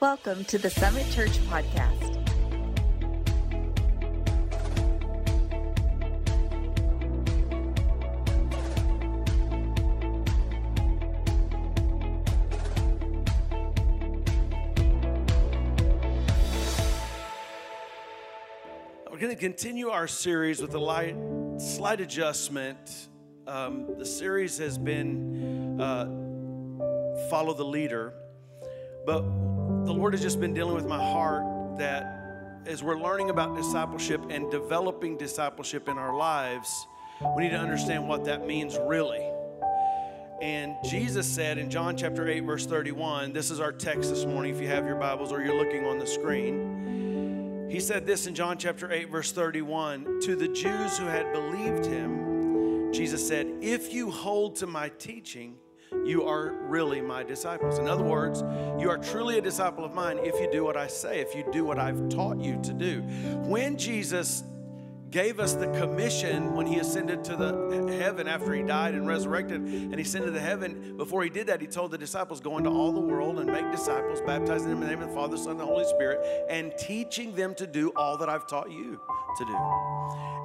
Welcome to the Summit Church Podcast. We're going to continue our series with a light, slight adjustment. Um, the series has been uh, Follow the Leader, but the Lord has just been dealing with my heart that as we're learning about discipleship and developing discipleship in our lives, we need to understand what that means really. And Jesus said in John chapter 8, verse 31, this is our text this morning if you have your Bibles or you're looking on the screen. He said this in John chapter 8, verse 31 To the Jews who had believed him, Jesus said, If you hold to my teaching, you are really my disciples. In other words, you are truly a disciple of mine if you do what I say, if you do what I've taught you to do. When Jesus gave us the commission when he ascended to the heaven after he died and resurrected and he ascended to heaven before he did that he told the disciples go into all the world and make disciples baptizing them in the name of the father son and the holy spirit and teaching them to do all that i've taught you to do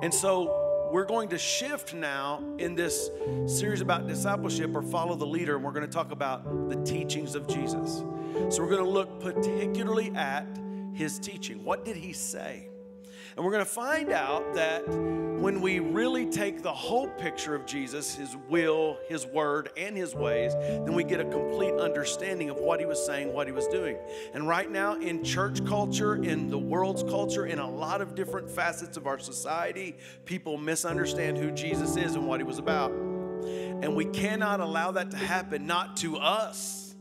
and so we're going to shift now in this series about discipleship or follow the leader and we're going to talk about the teachings of jesus. So we're going to look particularly at his teaching. What did he say and we're going to find out that when we really take the whole picture of Jesus, his will, his word, and his ways, then we get a complete understanding of what he was saying, what he was doing. And right now, in church culture, in the world's culture, in a lot of different facets of our society, people misunderstand who Jesus is and what he was about. And we cannot allow that to happen, not to us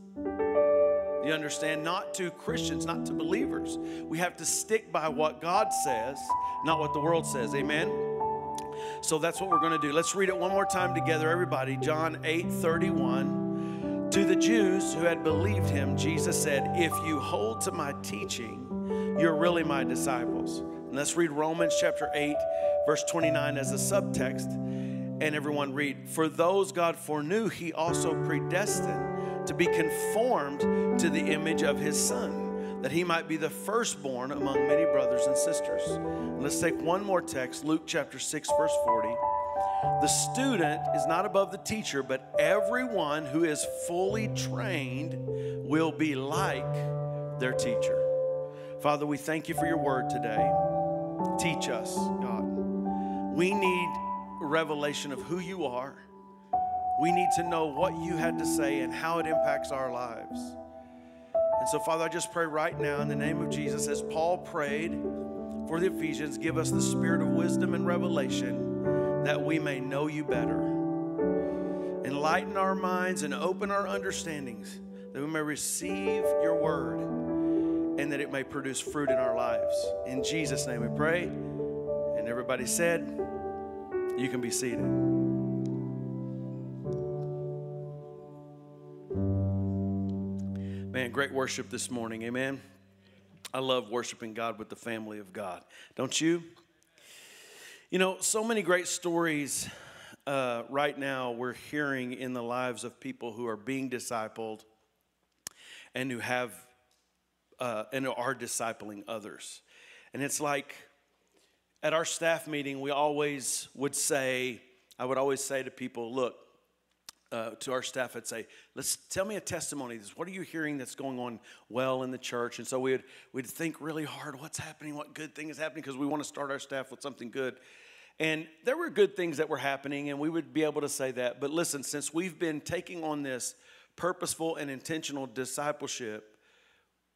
you understand? Not to Christians, not to believers. We have to stick by what God says, not what the world says. Amen? So that's what we're going to do. Let's read it one more time together, everybody. John 8 31. To the Jews who had believed him, Jesus said, If you hold to my teaching, you're really my disciples. And let's read Romans chapter 8, verse 29 as a subtext. And everyone read, For those God foreknew, he also predestined to be conformed to the image of his son, that he might be the firstborn among many brothers and sisters. And let's take one more text, Luke chapter 6, verse 40. The student is not above the teacher, but everyone who is fully trained will be like their teacher. Father, we thank you for your word today. Teach us, God. We need revelation of who you are we need to know what you had to say and how it impacts our lives. And so, Father, I just pray right now in the name of Jesus, as Paul prayed for the Ephesians, give us the spirit of wisdom and revelation that we may know you better. Enlighten our minds and open our understandings that we may receive your word and that it may produce fruit in our lives. In Jesus' name we pray. And everybody said, You can be seated. Great worship this morning. Amen. I love worshiping God with the family of God. Don't you? You know, so many great stories uh, right now we're hearing in the lives of people who are being discipled and who have uh, and are discipling others. And it's like at our staff meeting, we always would say, I would always say to people, look, uh, to our staff, I'd say, "Let's tell me a testimony. What are you hearing that's going on well in the church?" And so we'd we'd think really hard, what's happening, what good thing is happening, because we want to start our staff with something good. And there were good things that were happening, and we would be able to say that. But listen, since we've been taking on this purposeful and intentional discipleship,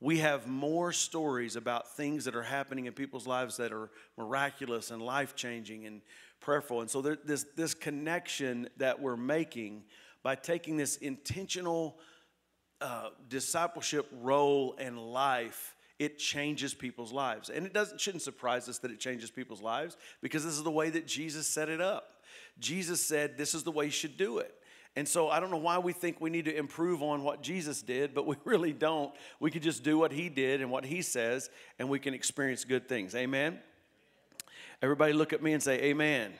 we have more stories about things that are happening in people's lives that are miraculous and life changing and prayerful. And so there, this this connection that we're making by taking this intentional uh, discipleship role and life it changes people's lives and it doesn't shouldn't surprise us that it changes people's lives because this is the way that jesus set it up jesus said this is the way you should do it and so I don't know why we think we need to improve on what Jesus did, but we really don't. We could just do what he did and what he says, and we can experience good things. Amen? Everybody look at me and say, Amen. Amen.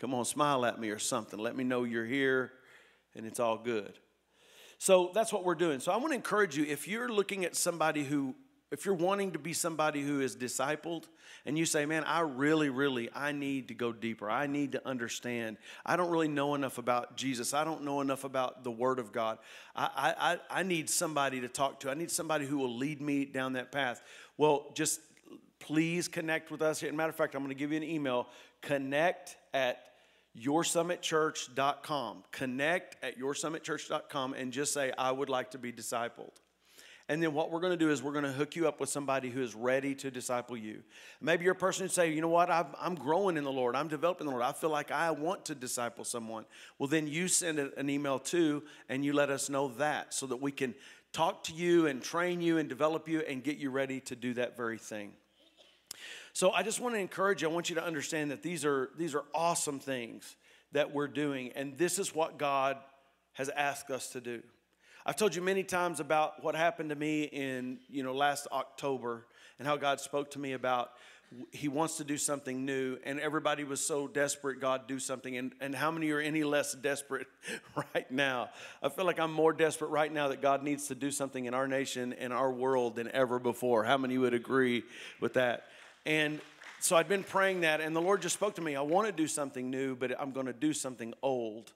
Come on, smile at me or something. Let me know you're here and it's all good. So that's what we're doing. So I want to encourage you if you're looking at somebody who if you're wanting to be somebody who is discipled and you say man i really really i need to go deeper i need to understand i don't really know enough about jesus i don't know enough about the word of god i, I, I need somebody to talk to i need somebody who will lead me down that path well just please connect with us here. matter of fact i'm going to give you an email connect at yoursummitchurch.com connect at yoursummitchurch.com and just say i would like to be discipled and then what we're going to do is we're going to hook you up with somebody who is ready to disciple you. Maybe you're a person who say, you know what, i am growing in the Lord. I'm developing the Lord. I feel like I want to disciple someone. Well, then you send an email too, and you let us know that so that we can talk to you and train you and develop you and get you ready to do that very thing. So I just want to encourage you. I want you to understand that these are these are awesome things that we're doing, and this is what God has asked us to do. I've told you many times about what happened to me in, you know, last October and how God spoke to me about he wants to do something new and everybody was so desperate god do something and, and how many are any less desperate right now i feel like i'm more desperate right now that god needs to do something in our nation and our world than ever before how many would agree with that and so i'd been praying that and the lord just spoke to me i want to do something new but i'm going to do something old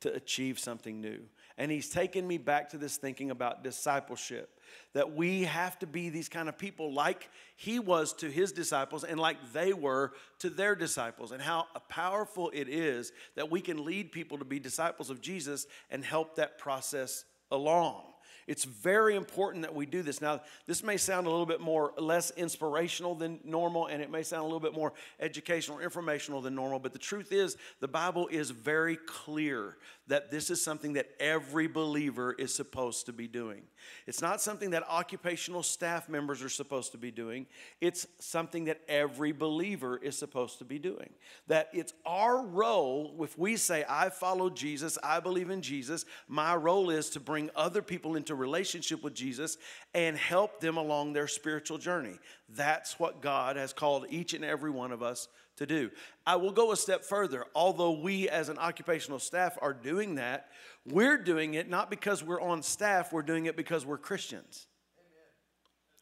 to achieve something new and he's taken me back to this thinking about discipleship that we have to be these kind of people like he was to his disciples and like they were to their disciples, and how powerful it is that we can lead people to be disciples of Jesus and help that process along. It's very important that we do this. Now, this may sound a little bit more less inspirational than normal, and it may sound a little bit more educational or informational than normal, but the truth is, the Bible is very clear that this is something that every believer is supposed to be doing. It's not something that occupational staff members are supposed to be doing, it's something that every believer is supposed to be doing. That it's our role, if we say, I follow Jesus, I believe in Jesus, my role is to bring other people into relationship with Jesus and help them along their spiritual journey. That's what God has called each and every one of us to do. I will go a step further. Although we as an occupational staff are doing that, we're doing it not because we're on staff, we're doing it because we're Christians.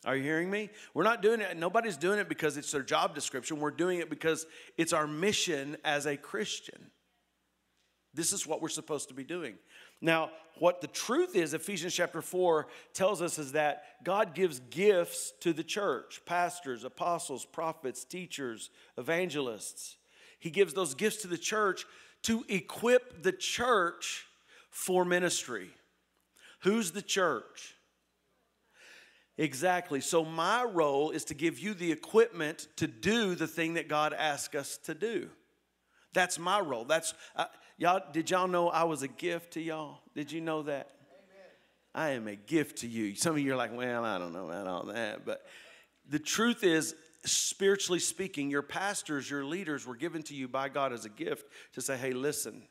Are you hearing me? We're not doing it, nobody's doing it because it's their job description. We're doing it because it's our mission as a Christian. This is what we're supposed to be doing. Now, what the truth is, Ephesians chapter 4 tells us is that God gives gifts to the church pastors, apostles, prophets, teachers, evangelists. He gives those gifts to the church to equip the church for ministry. Who's the church? Exactly. So, my role is to give you the equipment to do the thing that God asked us to do. That's my role. That's, uh, Y'all, did y'all know I was a gift to y'all? Did you know that? Amen. I am a gift to you. Some of you are like, well, I don't know about all that. But the truth is, spiritually speaking, your pastors, your leaders were given to you by God as a gift to say, hey, listen,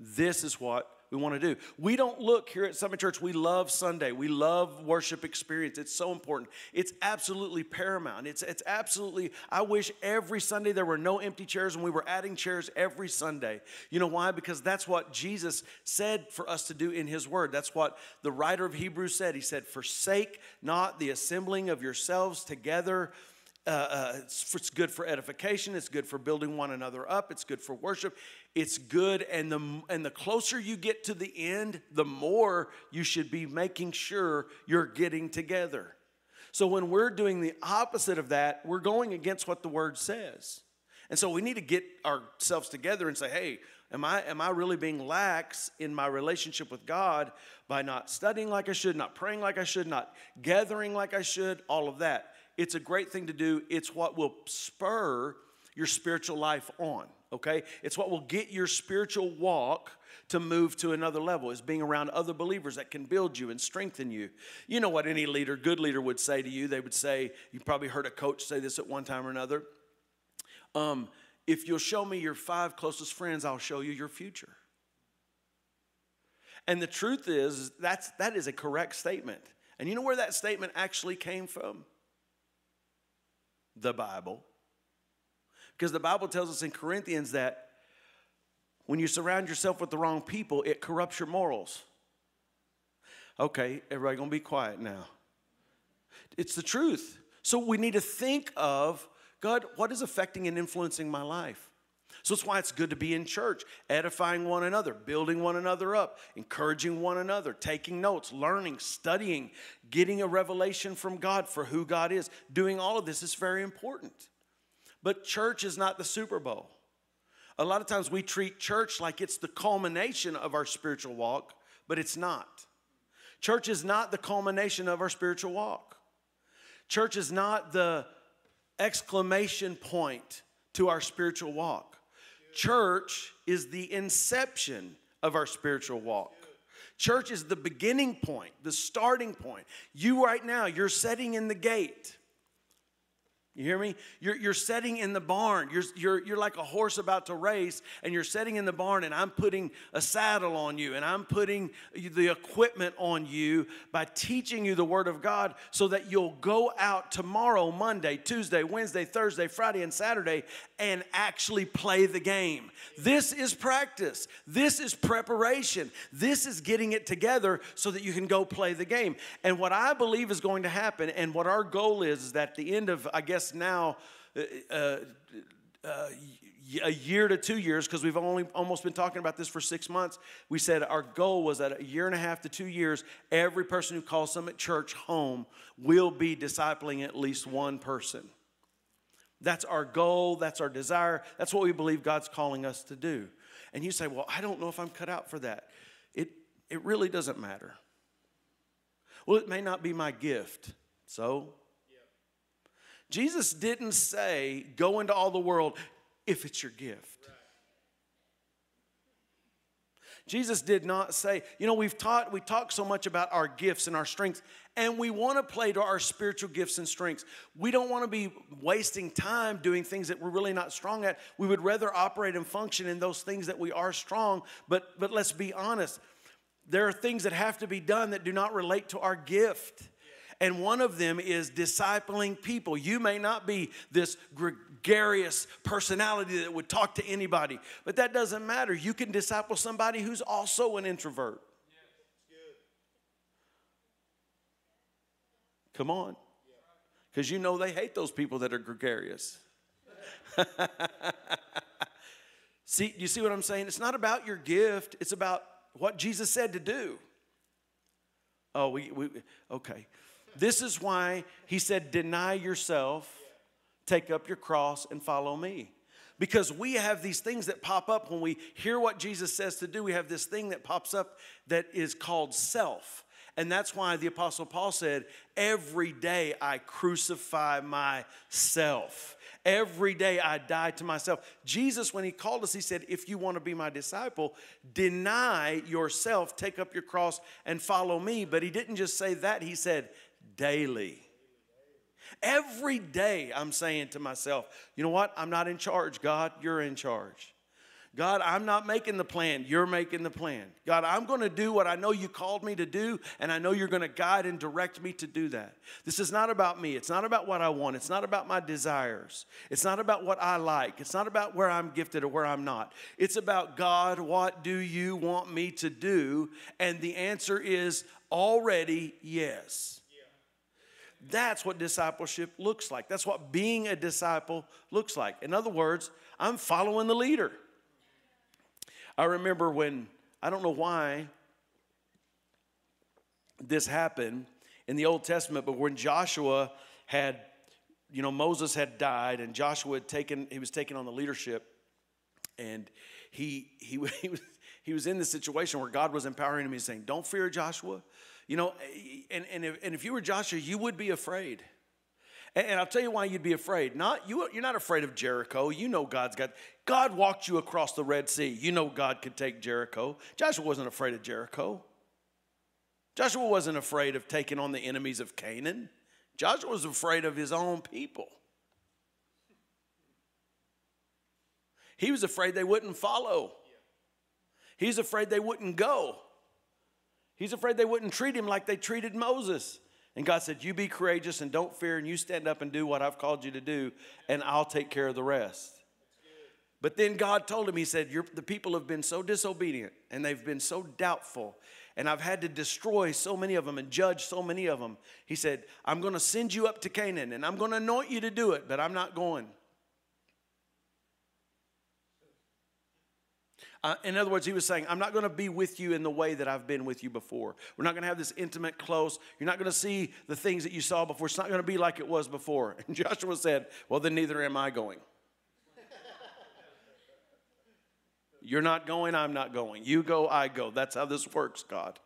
this is what we want to do. We don't look here at Summit Church, we love Sunday. We love worship experience. It's so important. It's absolutely paramount. It's, it's absolutely, I wish every Sunday there were no empty chairs and we were adding chairs every Sunday. You know why? Because that's what Jesus said for us to do in His Word. That's what the writer of Hebrews said. He said, Forsake not the assembling of yourselves together uh, uh, it's, it's, good for edification. It's good for building one another up. It's good for worship. It's good, and the and the closer you get to the end, the more you should be making sure you're getting together. So when we're doing the opposite of that, we're going against what the word says, and so we need to get ourselves together and say, "Hey, am I am I really being lax in my relationship with God by not studying like I should, not praying like I should, not gathering like I should, all of that?" It's a great thing to do. It's what will spur your spiritual life on, okay? It's what will get your spiritual walk to move to another level is being around other believers that can build you and strengthen you. You know what any leader, good leader would say to you? They would say, you probably heard a coach say this at one time or another. Um, if you'll show me your five closest friends, I'll show you your future. And the truth is, that's, that is a correct statement. And you know where that statement actually came from? the Bible. Because the Bible tells us in Corinthians that when you surround yourself with the wrong people, it corrupts your morals. Okay, everybody gonna be quiet now. It's the truth. So we need to think of God, what is affecting and influencing my life? So that's why it's good to be in church, edifying one another, building one another up, encouraging one another, taking notes, learning, studying, getting a revelation from God for who God is. Doing all of this is very important. But church is not the Super Bowl. A lot of times we treat church like it's the culmination of our spiritual walk, but it's not. Church is not the culmination of our spiritual walk. Church is not the exclamation point to our spiritual walk. Church is the inception of our spiritual walk. Church is the beginning point, the starting point. You right now, you're setting in the gate. You hear me? You're, you're setting in the barn. You're, you're, you're like a horse about to race, and you're setting in the barn, and I'm putting a saddle on you, and I'm putting the equipment on you by teaching you the Word of God so that you'll go out tomorrow, Monday, Tuesday, Wednesday, Thursday, Friday, and Saturday and actually play the game. This is practice. This is preparation. This is getting it together so that you can go play the game. And what I believe is going to happen, and what our goal is, is that at the end of, I guess, now uh, uh, uh, a year to two years, because we've only almost been talking about this for six months. We said our goal was that a year and a half to two years, every person who calls Summit Church home will be discipling at least one person. That's our goal, that's our desire, that's what we believe God's calling us to do. And you say, Well, I don't know if I'm cut out for that. It, it really doesn't matter. Well, it may not be my gift. So Jesus didn't say, go into all the world if it's your gift. Jesus did not say, you know, we've taught, we talk so much about our gifts and our strengths, and we want to play to our spiritual gifts and strengths. We don't want to be wasting time doing things that we're really not strong at. We would rather operate and function in those things that we are strong, but but let's be honest. There are things that have to be done that do not relate to our gift and one of them is discipling people. You may not be this gregarious personality that would talk to anybody, but that doesn't matter. You can disciple somebody who's also an introvert. Come on. Because you know they hate those people that are gregarious. see, you see what I'm saying? It's not about your gift, it's about what Jesus said to do. Oh, we, we okay. This is why he said, Deny yourself, take up your cross, and follow me. Because we have these things that pop up when we hear what Jesus says to do. We have this thing that pops up that is called self. And that's why the Apostle Paul said, Every day I crucify myself. Every day I die to myself. Jesus, when he called us, he said, If you want to be my disciple, deny yourself, take up your cross, and follow me. But he didn't just say that, he said, daily. Every day I'm saying to myself, you know what? I'm not in charge, God, you're in charge. God, I'm not making the plan, you're making the plan. God, I'm going to do what I know you called me to do, and I know you're going to guide and direct me to do that. This is not about me. It's not about what I want. It's not about my desires. It's not about what I like. It's not about where I'm gifted or where I'm not. It's about God, what do you want me to do? And the answer is already yes. That's what discipleship looks like. That's what being a disciple looks like. In other words, I'm following the leader. I remember when, I don't know why this happened in the Old Testament, but when Joshua had, you know, Moses had died and Joshua had taken, he was taking on the leadership and he, he, he, was, he was in the situation where God was empowering him. He's saying, Don't fear Joshua. You know, eh, and, and, if, and if you were Joshua, you would be afraid. And, and I'll tell you why you'd be afraid. Not you, you're not afraid of Jericho. You know God's got God walked you across the Red Sea. You know God could take Jericho. Joshua wasn't afraid of Jericho. Joshua wasn't afraid of taking on the enemies of Canaan. Joshua was afraid of his own people. He was afraid they wouldn't follow. He's afraid they wouldn't go. He's afraid they wouldn't treat him like they treated Moses. And God said, You be courageous and don't fear, and you stand up and do what I've called you to do, and I'll take care of the rest. But then God told him, He said, The people have been so disobedient and they've been so doubtful and I've had to destroy so many of them and judge so many of them. He said, I'm going to send you up to Canaan and I'm going to anoint you to do it, but I'm not going. Uh, in other words, he was saying, I'm not going to be with you in the way that I've been with you before. We're not going to have this intimate, close. You're not going to see the things that you saw before. It's not going to be like it was before. And Joshua said, Well, then neither am I going. You're not going, I'm not going. You go, I go. That's how this works, God.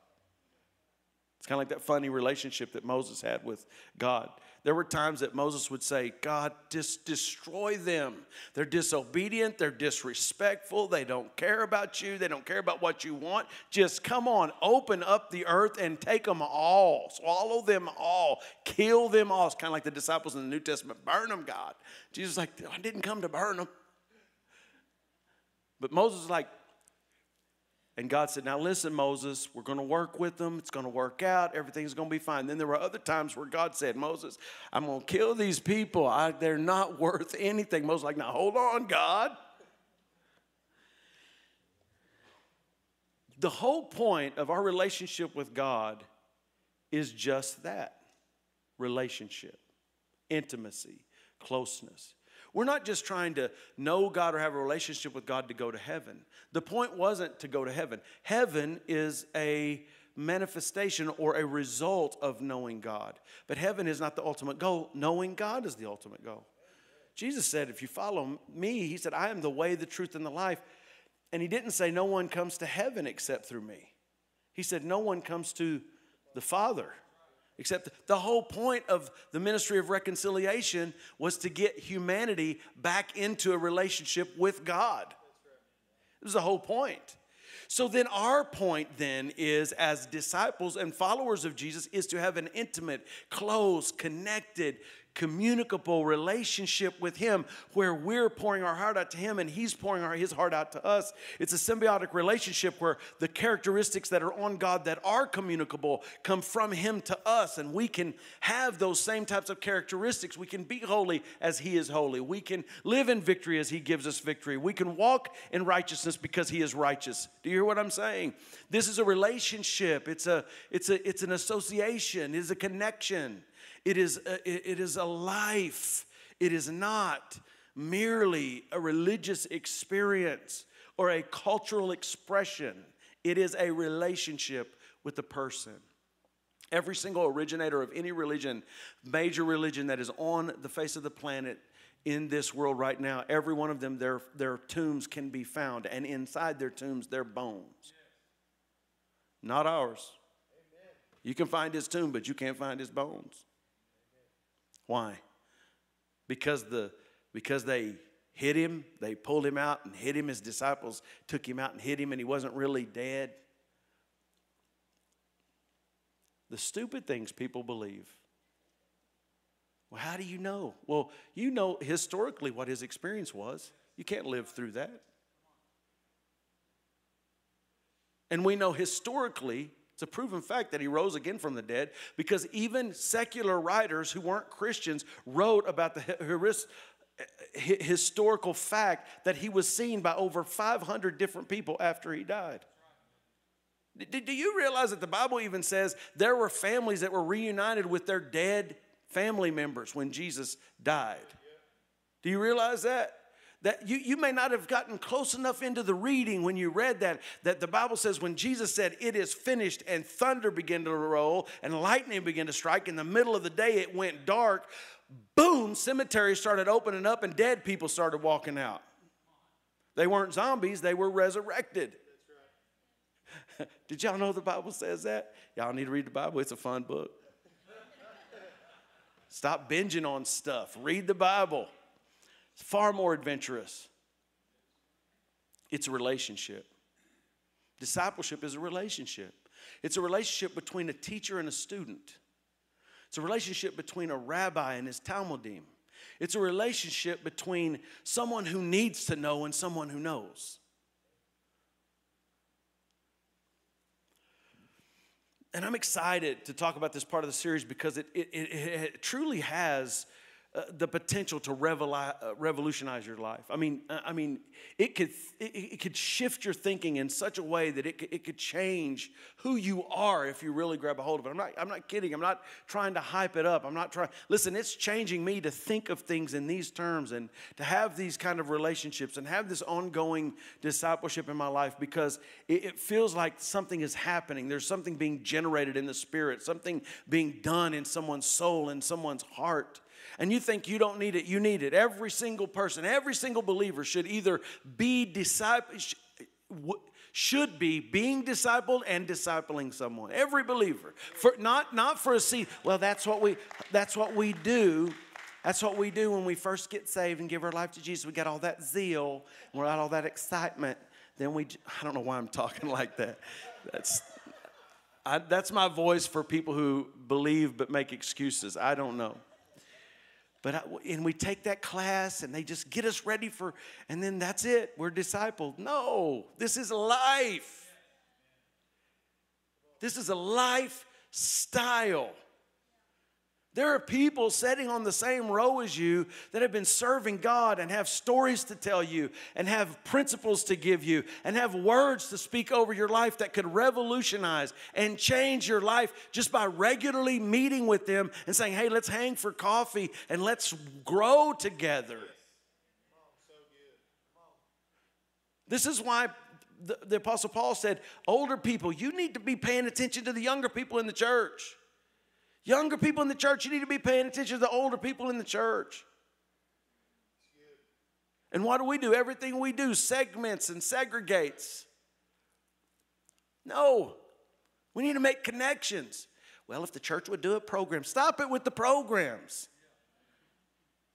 It's kind of like that funny relationship that Moses had with God. There were times that Moses would say, God, just destroy them. They're disobedient, they're disrespectful, they don't care about you, they don't care about what you want. Just come on, open up the earth and take them all, swallow them all, kill them all. It's kind of like the disciples in the New Testament burn them, God. Jesus like, I didn't come to burn them. But Moses is like, and God said, Now listen, Moses, we're going to work with them. It's going to work out. Everything's going to be fine. Then there were other times where God said, Moses, I'm going to kill these people. I, they're not worth anything. Moses like, Now hold on, God. The whole point of our relationship with God is just that relationship, intimacy, closeness. We're not just trying to know God or have a relationship with God to go to heaven. The point wasn't to go to heaven. Heaven is a manifestation or a result of knowing God. But heaven is not the ultimate goal. Knowing God is the ultimate goal. Jesus said, If you follow me, he said, I am the way, the truth, and the life. And he didn't say, No one comes to heaven except through me. He said, No one comes to the Father Except the whole point of the ministry of reconciliation was to get humanity back into a relationship with God. It was the whole point. So then our point then is as disciples and followers of Jesus is to have an intimate, close, connected, communicable relationship with Him where we're pouring our heart out to Him and He's pouring our, His heart out to us. It's a symbiotic relationship where the characteristics that are on God that are communicable come from Him to us, and we can have those same types of characteristics. We can be holy as He is holy. We can live in victory as He gives us victory. We can walk in righteousness because He is righteous. Do you hear what I'm saying? This is a relationship. It's a it's a it's an association. It is a connection. It is a, it is a life. It is not merely a religious experience or a cultural expression. It is a relationship with the person. Every single originator of any religion, major religion that is on the face of the planet in this world right now, every one of them, their, their tombs can be found, and inside their tombs, their bones. Not ours. You can find his tomb, but you can't find his bones. Why? Because the because they hit him, they pulled him out and hit him. His disciples took him out and hit him, and he wasn't really dead. The stupid things people believe. Well, how do you know? Well, you know historically what his experience was. You can't live through that. And we know historically it's a proven fact that he rose again from the dead because even secular writers who weren't Christians wrote about the historical fact that he was seen by over 500 different people after he died. Do you realize that the Bible even says there were families that were reunited with their dead family members when Jesus died? Do you realize that? That you, you may not have gotten close enough into the reading when you read that that the bible says when jesus said it is finished and thunder began to roll and lightning began to strike in the middle of the day it went dark boom cemeteries started opening up and dead people started walking out. They weren't zombies they were resurrected. Did y'all know the bible says that? Y'all need to read the bible it's a fun book. Stop binging on stuff read the bible it's far more adventurous. It's a relationship. Discipleship is a relationship. It's a relationship between a teacher and a student. It's a relationship between a rabbi and his talmidim. It's a relationship between someone who needs to know and someone who knows. And I'm excited to talk about this part of the series because it, it, it, it truly has uh, the potential to revoli- uh, revolutionize your life. I mean, uh, I mean, it could it, it, could shift your thinking in such a way that it could, it could change who you are if you really grab a hold of it. I'm not I'm not kidding. I'm not trying to hype it up. I'm not trying. Listen, it's changing me to think of things in these terms and to have these kind of relationships and have this ongoing discipleship in my life because it, it feels like something is happening. There's something being generated in the spirit, something being done in someone's soul, in someone's heart and you think you don't need it, you need it. Every single person, every single believer should either be disciple, should be being discipled and discipling someone. Every believer, for not not for a seat. Well, that's what we that's what we do. That's what we do when we first get saved and give our life to Jesus. We got all that zeal, we got all that excitement. Then we, I don't know why I'm talking like that. That's I, that's my voice for people who believe but make excuses. I don't know. But I, and we take that class and they just get us ready for, and then that's it. We're discipled. No, this is life. This is a lifestyle. There are people sitting on the same row as you that have been serving God and have stories to tell you and have principles to give you and have words to speak over your life that could revolutionize and change your life just by regularly meeting with them and saying, hey, let's hang for coffee and let's grow together. This is why the, the Apostle Paul said, older people, you need to be paying attention to the younger people in the church. Younger people in the church, you need to be paying attention to the older people in the church. And what do we do? Everything we do segments and segregates. No, we need to make connections. Well, if the church would do a program, stop it with the programs.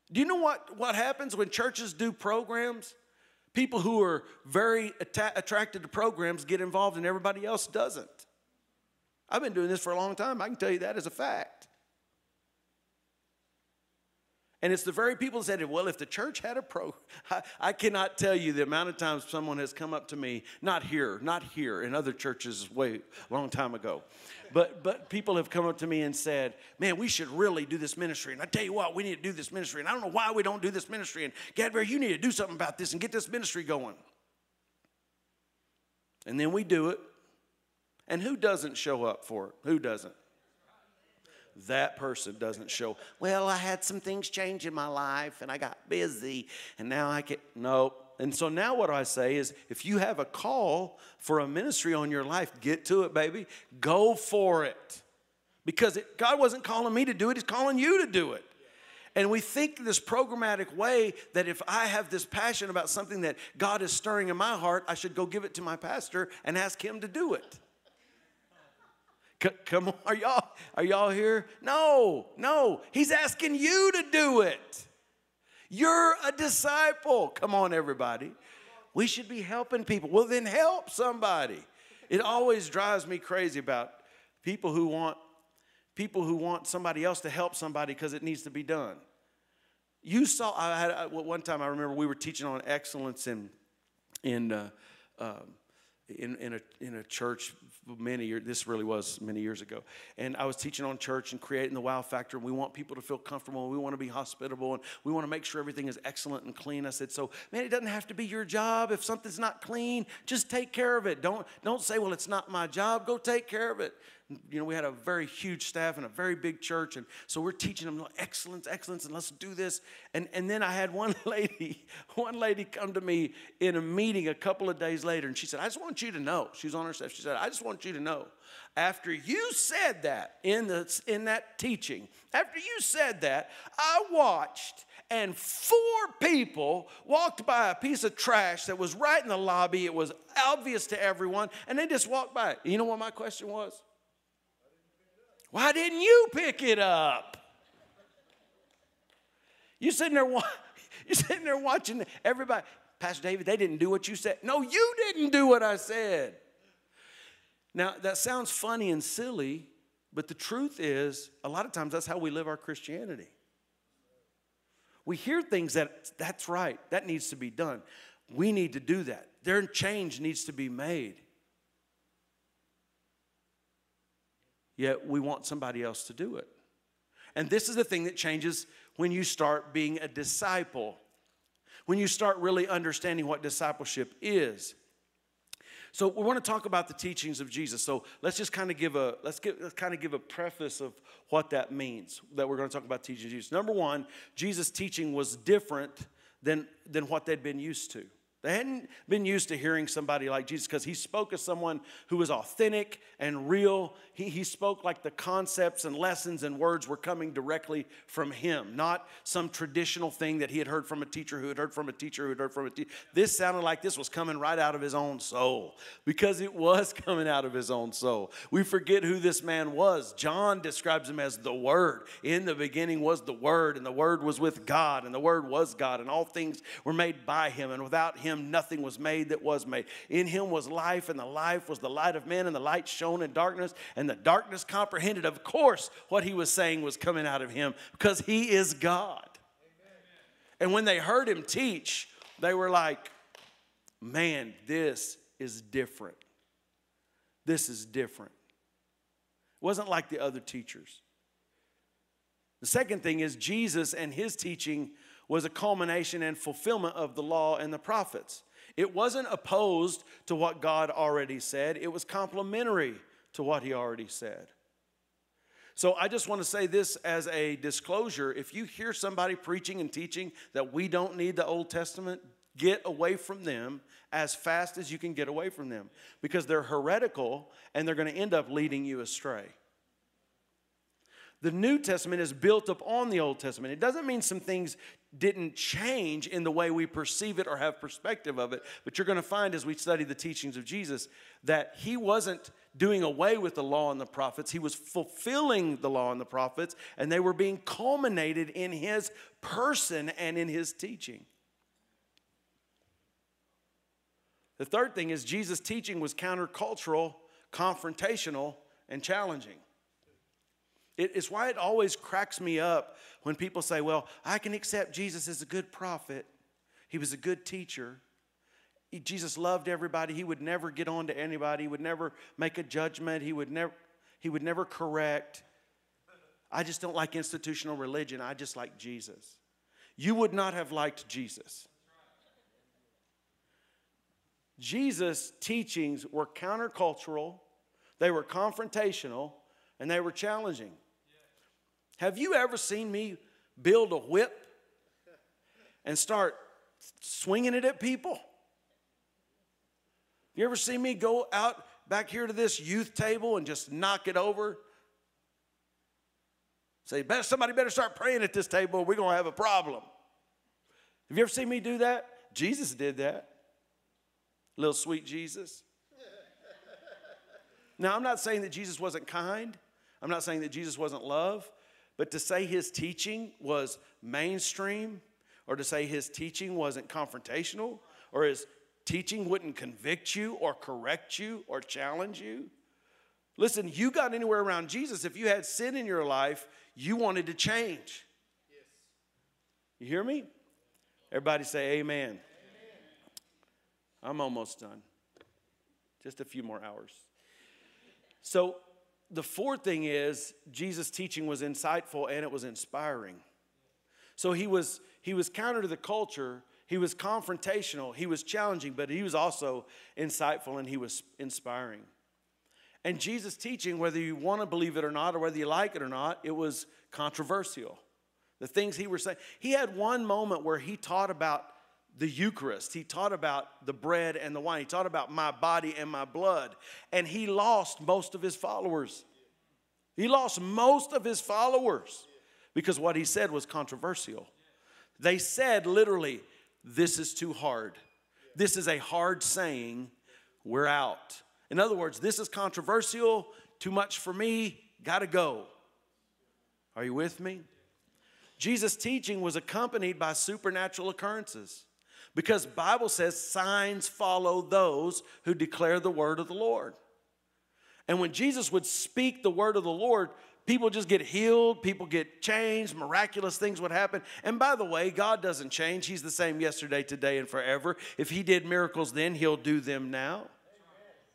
Do you know what, what happens when churches do programs? People who are very attracted to programs get involved and everybody else doesn't. I've been doing this for a long time. I can tell you that as a fact. And it's the very people that said, well, if the church had a pro, I, I, cannot tell you the amount of times someone has come up to me, not here, not here, in other churches way a long time ago. But but people have come up to me and said, man, we should really do this ministry. And I tell you what, we need to do this ministry. And I don't know why we don't do this ministry. And Gadberry, you need to do something about this and get this ministry going. And then we do it. And who doesn't show up for it? Who doesn't? That person doesn't show. Well, I had some things change in my life and I got busy and now I can. Nope. And so now what I say is if you have a call for a ministry on your life, get to it, baby. Go for it. Because it, God wasn't calling me to do it, He's calling you to do it. And we think this programmatic way that if I have this passion about something that God is stirring in my heart, I should go give it to my pastor and ask him to do it. Come on, are y'all are y'all here? No, no. He's asking you to do it. You're a disciple. Come on, everybody. We should be helping people. Well, then help somebody. It always drives me crazy about people who want people who want somebody else to help somebody because it needs to be done. You saw. I had one time. I remember we were teaching on excellence in in uh, um, in, in, a, in a church many years, this really was many years ago. And I was teaching on church and creating the wow factor. We want people to feel comfortable. We want to be hospitable. And we want to make sure everything is excellent and clean. I said, so man, it doesn't have to be your job. If something's not clean, just take care of it. Don't, don't say, well, it's not my job. Go take care of it you know, we had a very huge staff and a very big church. And so we're teaching them excellence, excellence, and let's do this. And, and then I had one lady, one lady come to me in a meeting a couple of days later, and she said, I just want you to know. She's on her staff. She said, I just want you to know. After you said that in, the, in that teaching, after you said that, I watched and four people walked by a piece of trash that was right in the lobby. It was obvious to everyone, and they just walked by. You know what my question was? Why didn't you pick it up? You sitting there, you sitting there watching everybody. Pastor David, they didn't do what you said. No, you didn't do what I said. Now, that sounds funny and silly, but the truth is, a lot of times that's how we live our Christianity. We hear things that that's right, that needs to be done. We need to do that. Their change needs to be made. Yet we want somebody else to do it. And this is the thing that changes when you start being a disciple, when you start really understanding what discipleship is. So we want to talk about the teachings of Jesus. So let's just kind of give a let's give let's kind of give a preface of what that means that we're going to talk about teaching Jesus. Number one, Jesus' teaching was different than than what they'd been used to. They hadn't been used to hearing somebody like Jesus because he spoke as someone who was authentic and real. He, he spoke like the concepts and lessons and words were coming directly from him, not some traditional thing that he had heard from a teacher who had heard from a teacher who had heard from a teacher. This sounded like this was coming right out of his own soul because it was coming out of his own soul. We forget who this man was. John describes him as the Word. In the beginning was the Word, and the Word was with God, and the Word was God, and all things were made by him, and without him, him nothing was made that was made. In him was life, and the life was the light of men, and the light shone in darkness, and the darkness comprehended, of course, what he was saying was coming out of him because he is God. Amen. And when they heard him teach, they were like, man, this is different. This is different. It wasn't like the other teachers. The second thing is Jesus and his teaching was a culmination and fulfillment of the law and the prophets. It wasn't opposed to what God already said, it was complementary to what He already said. So I just want to say this as a disclosure. If you hear somebody preaching and teaching that we don't need the Old Testament, get away from them as fast as you can get away from them because they're heretical and they're going to end up leading you astray. The New Testament is built upon the Old Testament. It doesn't mean some things didn't change in the way we perceive it or have perspective of it, but you're going to find as we study the teachings of Jesus that he wasn't doing away with the law and the prophets. He was fulfilling the law and the prophets, and they were being culminated in his person and in his teaching. The third thing is Jesus' teaching was countercultural, confrontational, and challenging. It's why it always cracks me up when people say, Well, I can accept Jesus as a good prophet, he was a good teacher. He, Jesus loved everybody. He would never get on to anybody. He would never make a judgment. He would never, he would never correct. I just don't like institutional religion. I just like Jesus. You would not have liked Jesus. Jesus' teachings were countercultural, they were confrontational, and they were challenging. Have you ever seen me build a whip and start swinging it at people? Have you ever see me go out back here to this youth table and just knock it over? Say, somebody better start praying at this table, we're going to have a problem. Have you ever seen me do that? Jesus did that. Little sweet Jesus. now, I'm not saying that Jesus wasn't kind. I'm not saying that Jesus wasn't love. But to say his teaching was mainstream, or to say his teaching wasn't confrontational, or his teaching wouldn't convict you, or correct you, or challenge you. Listen, you got anywhere around Jesus. If you had sin in your life, you wanted to change. You hear me? Everybody say amen. I'm almost done. Just a few more hours. So, the fourth thing is Jesus' teaching was insightful and it was inspiring. So he was he was counter to the culture, he was confrontational, he was challenging, but he was also insightful and he was inspiring. And Jesus' teaching, whether you want to believe it or not, or whether you like it or not, it was controversial. The things he was saying. He had one moment where he taught about the Eucharist. He taught about the bread and the wine. He taught about my body and my blood. And he lost most of his followers. He lost most of his followers because what he said was controversial. They said literally, This is too hard. This is a hard saying. We're out. In other words, this is controversial, too much for me, gotta go. Are you with me? Jesus' teaching was accompanied by supernatural occurrences because bible says signs follow those who declare the word of the lord. And when jesus would speak the word of the lord people just get healed people get changed miraculous things would happen. And by the way god doesn't change. He's the same yesterday today and forever. If he did miracles then he'll do them now.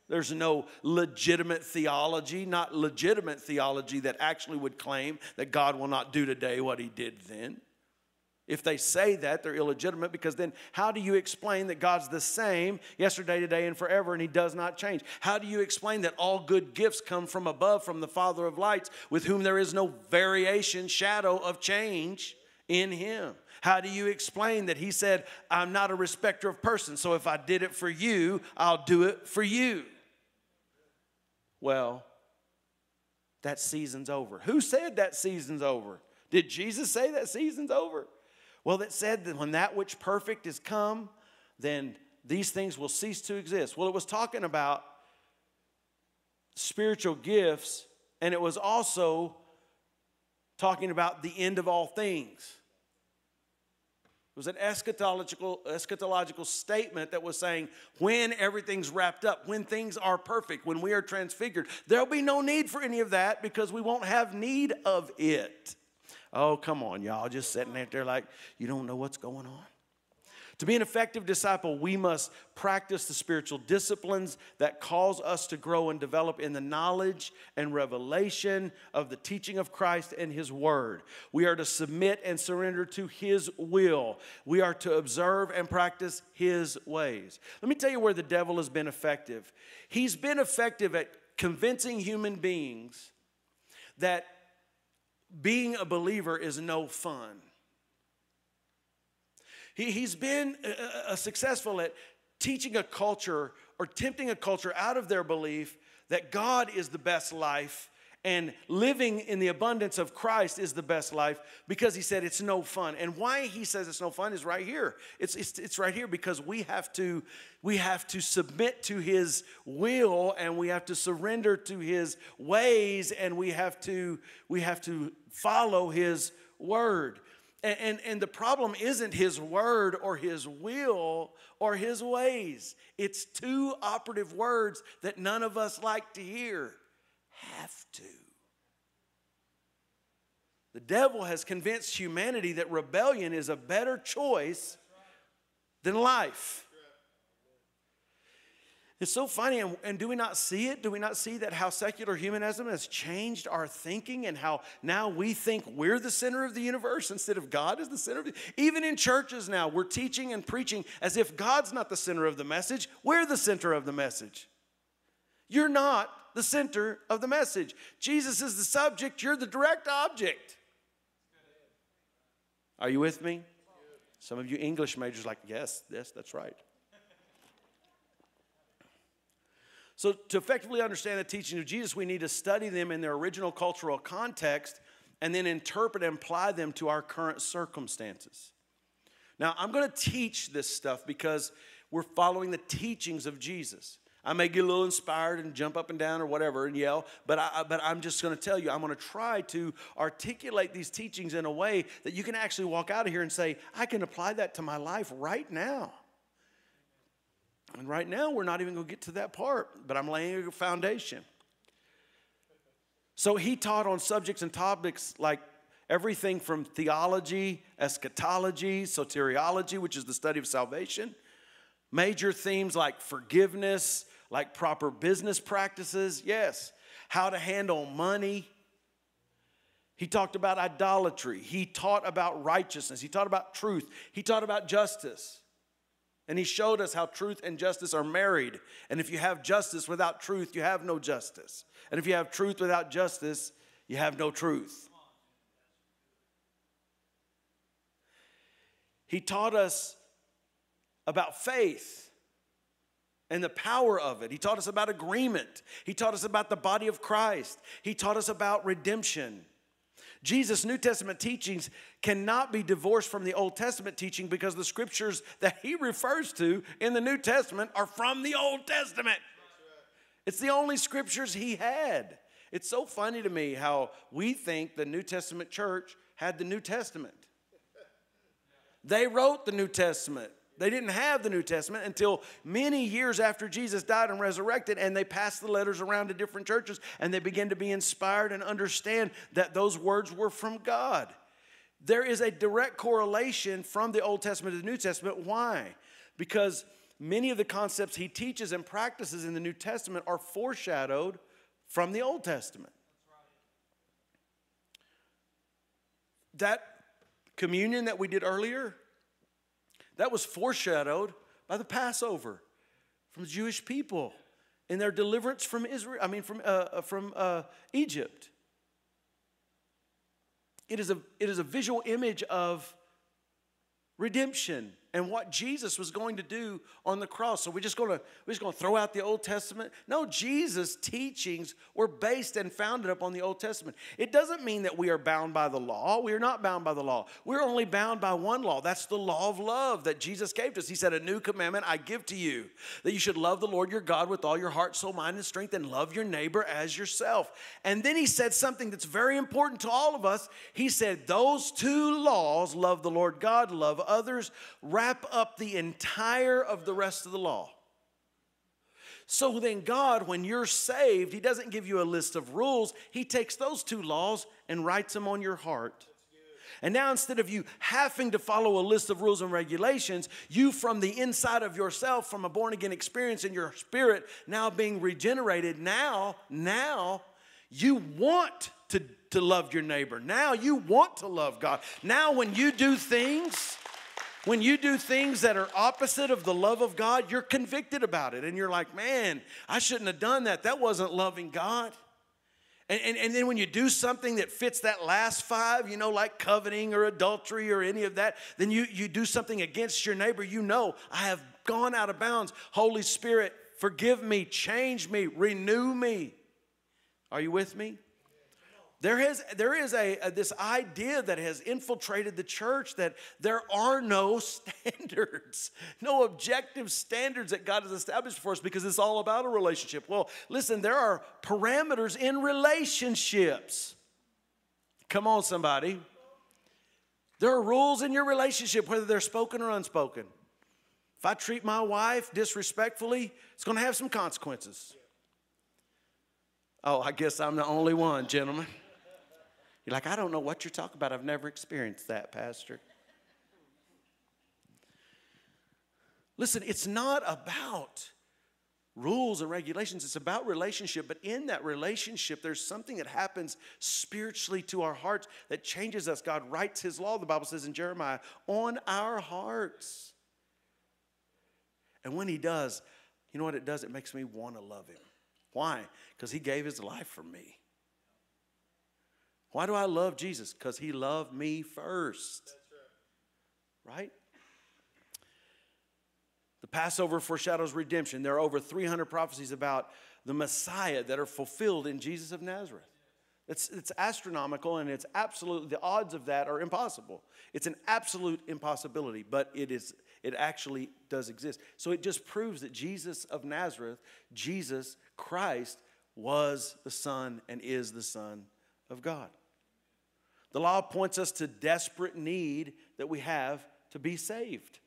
There's no legitimate theology, not legitimate theology that actually would claim that God will not do today what he did then. If they say that, they're illegitimate because then how do you explain that God's the same yesterday, today, and forever and He does not change? How do you explain that all good gifts come from above, from the Father of lights, with whom there is no variation, shadow of change in Him? How do you explain that He said, I'm not a respecter of persons, so if I did it for you, I'll do it for you? Well, that season's over. Who said that season's over? Did Jesus say that season's over? Well, it said that when that which perfect is come, then these things will cease to exist. Well, it was talking about spiritual gifts, and it was also talking about the end of all things. It was an eschatological, eschatological statement that was saying when everything's wrapped up, when things are perfect, when we are transfigured, there'll be no need for any of that because we won't have need of it. Oh, come on, y'all. Just sitting out there like you don't know what's going on. To be an effective disciple, we must practice the spiritual disciplines that cause us to grow and develop in the knowledge and revelation of the teaching of Christ and His Word. We are to submit and surrender to His will. We are to observe and practice His ways. Let me tell you where the devil has been effective. He's been effective at convincing human beings that being a believer is no fun. He, he's been successful at teaching a culture or tempting a culture out of their belief that God is the best life and living in the abundance of Christ is the best life because he said it's no fun. And why he says it's no fun is right here. It's, it's, it's right here because we have to we have to submit to his will and we have to surrender to his ways and we have to we have to follow his word. And, and, and, the problem isn't his word or his will or his ways. It's two operative words that none of us like to hear have to. The devil has convinced humanity that rebellion is a better choice than life. It's so funny, and, and, do we not see it? Do we not see that how secular humanism has changed our thinking and how now we think we're the center of the universe instead of God is the center of the Even in churches now, we're teaching and preaching as if God's not the center of the message, we're the center of the message. You're not the center of the message. Jesus is the subject, you're the direct object. Are you with me? Some of you English majors like, yes, yes, that's right. So, to effectively understand the teaching of Jesus, we need to study them in their original cultural context and then interpret and apply them to our current circumstances. Now, I'm going to teach this stuff because we're following the teachings of Jesus. I may get a little inspired and jump up and down or whatever and yell, but, I, but I'm just going to tell you, I'm going to try to articulate these teachings in a way that you can actually walk out of here and say, I can apply that to my life right now. And right now, we're not even going to get to that part, but I'm laying a foundation. So he taught on subjects and topics like everything from theology, eschatology, soteriology, which is the study of salvation, major themes like forgiveness, like proper business practices, yes, how to handle money. He talked about idolatry. He taught about righteousness. He taught about truth. He taught about justice. And he showed us how truth and justice are married. And if you have justice without truth, you have no justice. And if you have truth without justice, you have no truth. He taught us about faith and the power of it. He taught us about agreement. He taught us about the body of Christ. He taught us about redemption. Jesus' New Testament teachings cannot be divorced from the Old Testament teaching because the scriptures that he refers to in the New Testament are from the Old Testament. It's the only scriptures he had. It's so funny to me how we think the New Testament church had the New Testament. They wrote the New Testament. They didn't have the New Testament until many years after Jesus died and resurrected, and they passed the letters around to different churches, and they began to be inspired and understand that those words were from God. There is a direct correlation from the Old Testament to the New Testament. Why? Because many of the concepts he teaches and practices in the New Testament are foreshadowed from the Old Testament. That communion that we did earlier, that was foreshadowed by the Passover from the Jewish people in their deliverance from Israel, I mean, from, uh, uh, from uh, Egypt. It is, a, it is a visual image of redemption and what Jesus was going to do on the cross. So we're just going to we're just going to throw out the Old Testament? No, Jesus' teachings were based and founded upon the Old Testament. It doesn't mean that we are bound by the law. We are not bound by the law. We're only bound by one law. That's the law of love that Jesus gave to us. He said, "A new commandment I give to you, that you should love the Lord your God with all your heart, soul, mind, and strength and love your neighbor as yourself." And then he said something that's very important to all of us. He said, "Those two laws, love the Lord God, love others, wrap up the entire of the rest of the law. So then, God, when you're saved, He doesn't give you a list of rules. He takes those two laws and writes them on your heart. And now, instead of you having to follow a list of rules and regulations, you from the inside of yourself, from a born again experience in your spirit, now being regenerated, now, now, you want to, to love your neighbor. Now you want to love God. Now, when you do things, when you do things that are opposite of the love of God, you're convicted about it. And you're like, man, I shouldn't have done that. That wasn't loving God. And, and, and, then when you do something that fits that last five, you know, like coveting or adultery or any of that, then you, you do something against your neighbor, you know, I have gone out of bounds. Holy Spirit, forgive me, change me, renew me. Are you with me? There is, there is a, a, this idea that has infiltrated the church that there are no standards, no objective standards that God has established for us because it's all about a relationship. Well, listen, there are parameters in relationships. Come on, somebody. There are rules in your relationship, whether they're spoken or unspoken. If I treat my wife disrespectfully, it's going to have some consequences. Oh, I guess I'm the only one, gentlemen. You're like, I don't know what you're talking about. I've never experienced that, Pastor. Listen, it's not about rules and regulations, it's about relationship. But in that relationship, there's something that happens spiritually to our hearts that changes us. God writes His law, the Bible says in Jeremiah, on our hearts. And when He does, you know what it does? It makes me want to love Him. Why? Because He gave His life for me. Why do I love Jesus? Because he loved me first. Right. right? The Passover foreshadows redemption. There are over 300 prophecies about the Messiah that are fulfilled in Jesus of Nazareth. It's, it's astronomical and it's absolutely, the odds of that are impossible. It's an absolute impossibility, but it is, it actually does exist. So it just proves that Jesus of Nazareth, Jesus Christ, was the Son and is the Son of God. The law points us to desperate need that we have to be saved.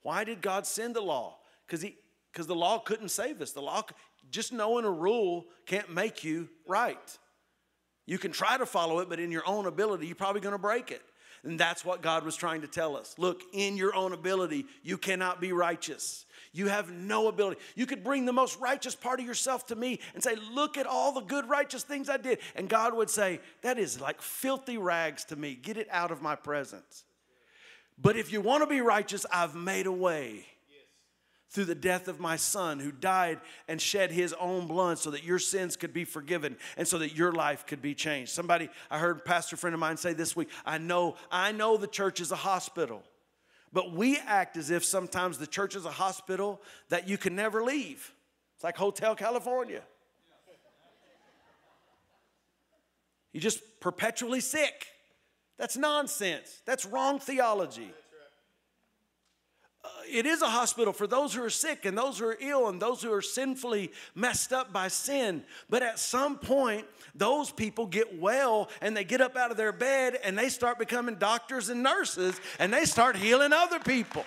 Why did God send the law? Because he because the law couldn't save us. The law just knowing a rule can't make you right. You can try to follow it, but in your own ability, you're probably going to break it. And that's what God was trying to tell us. Look, in your own ability, you cannot be righteous. You have no ability. You could bring the most righteous part of yourself to me and say, Look at all the good, righteous things I did. And God would say, That is like filthy rags to me. Get it out of my presence. But if you want to be righteous, I've made a way through the death of my son who died and shed his own blood so that your sins could be forgiven and so that your life could be changed. Somebody I heard a pastor friend of mine say this week, I know I know the church is a hospital. But we act as if sometimes the church is a hospital that you can never leave. It's like Hotel California. You're just perpetually sick. That's nonsense. That's wrong theology. It is a hospital for those who are sick and those who are ill and those who are sinfully messed up by sin. But at some point, those people get well and they get up out of their bed and they start becoming doctors and nurses and they start healing other people.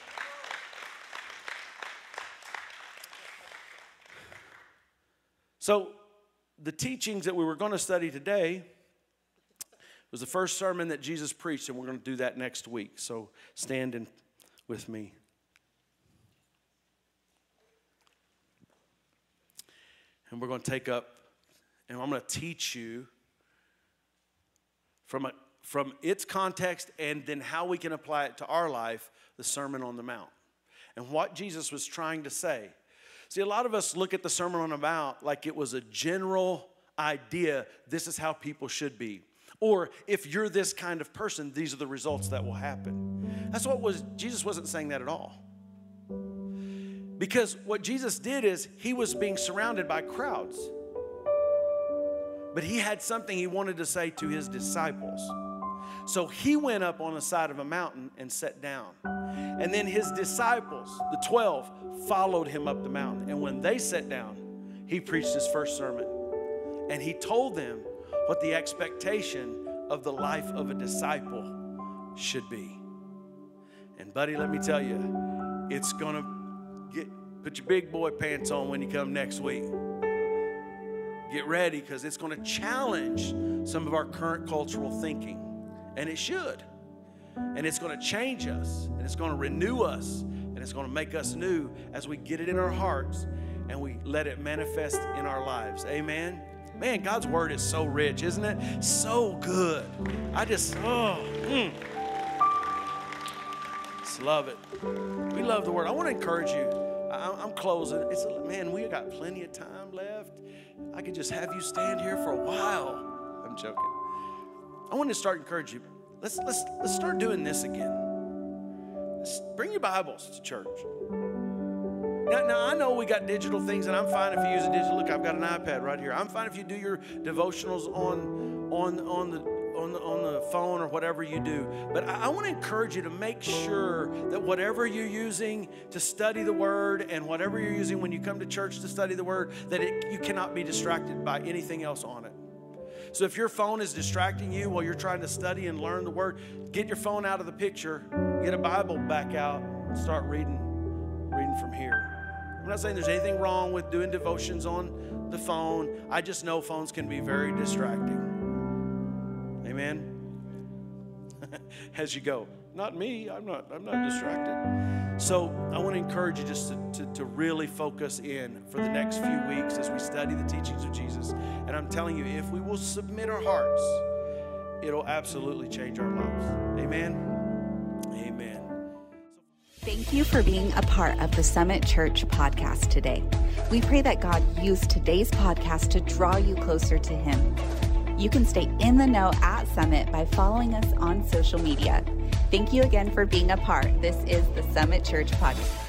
So, the teachings that we were going to study today was the first sermon that Jesus preached, and we're going to do that next week. So, stand in with me. And we're going to take up, and I'm going to teach you from, a, from its context and then how we can apply it to our life the Sermon on the Mount and what Jesus was trying to say. See, a lot of us look at the Sermon on the Mount like it was a general idea this is how people should be. Or if you're this kind of person, these are the results that will happen. That's what was, Jesus wasn't saying that at all. Because what Jesus did is he was being surrounded by crowds. But he had something he wanted to say to his disciples. So he went up on the side of a mountain and sat down. And then his disciples, the 12, followed him up the mountain. And when they sat down, he preached his first sermon. And he told them what the expectation of the life of a disciple should be. And, buddy, let me tell you, it's going to get put your big boy pants on when you come next week. Get ready because it's going to challenge some of our current cultural thinking, and it should. And it's going to change us, and it's going to renew us, and it's going to make us new as we get it in our hearts and we let it manifest in our lives. Amen. Man, God's word is so rich, isn't it? So good. I just, oh, mm. Love it. We love the word. I want to encourage you. I, am closing. It's man, we got plenty of time left. I could just have you stand here for a while. I'm joking. I want to start encouraging you. Let's let's let's start doing this again. Let's bring your Bibles to church. Now, now, I know we got digital things, and I'm fine if you use a digital. Look, I've got an iPad right here. I'm fine if you do your devotionals on on on the on the, on the phone or whatever you do. But I, I want to encourage you to make sure that whatever you're using to study the Word and whatever you're using when you come to church to study the Word, that it, you cannot be distracted by anything else on it. So if your phone is distracting you while you're trying to study and learn the Word, get your phone out of the picture, get a Bible back out, and start reading, reading from here. I'm not saying there's anything wrong with doing devotions on the phone. I just know phones can be very distracting. Amen. As you go, not me. I'm not. I'm not distracted. So I want to encourage you just to, to, to really focus in for the next few weeks as we study the teachings of Jesus. And I'm telling you, if we will submit our hearts, it'll absolutely change our lives. Amen. Amen. Thank you for being a part of the Summit Church podcast today. We pray that God used today's podcast to draw you closer to Him. You can stay in the know at Summit by following us on social media. Thank you again for being a part. This is the Summit Church podcast.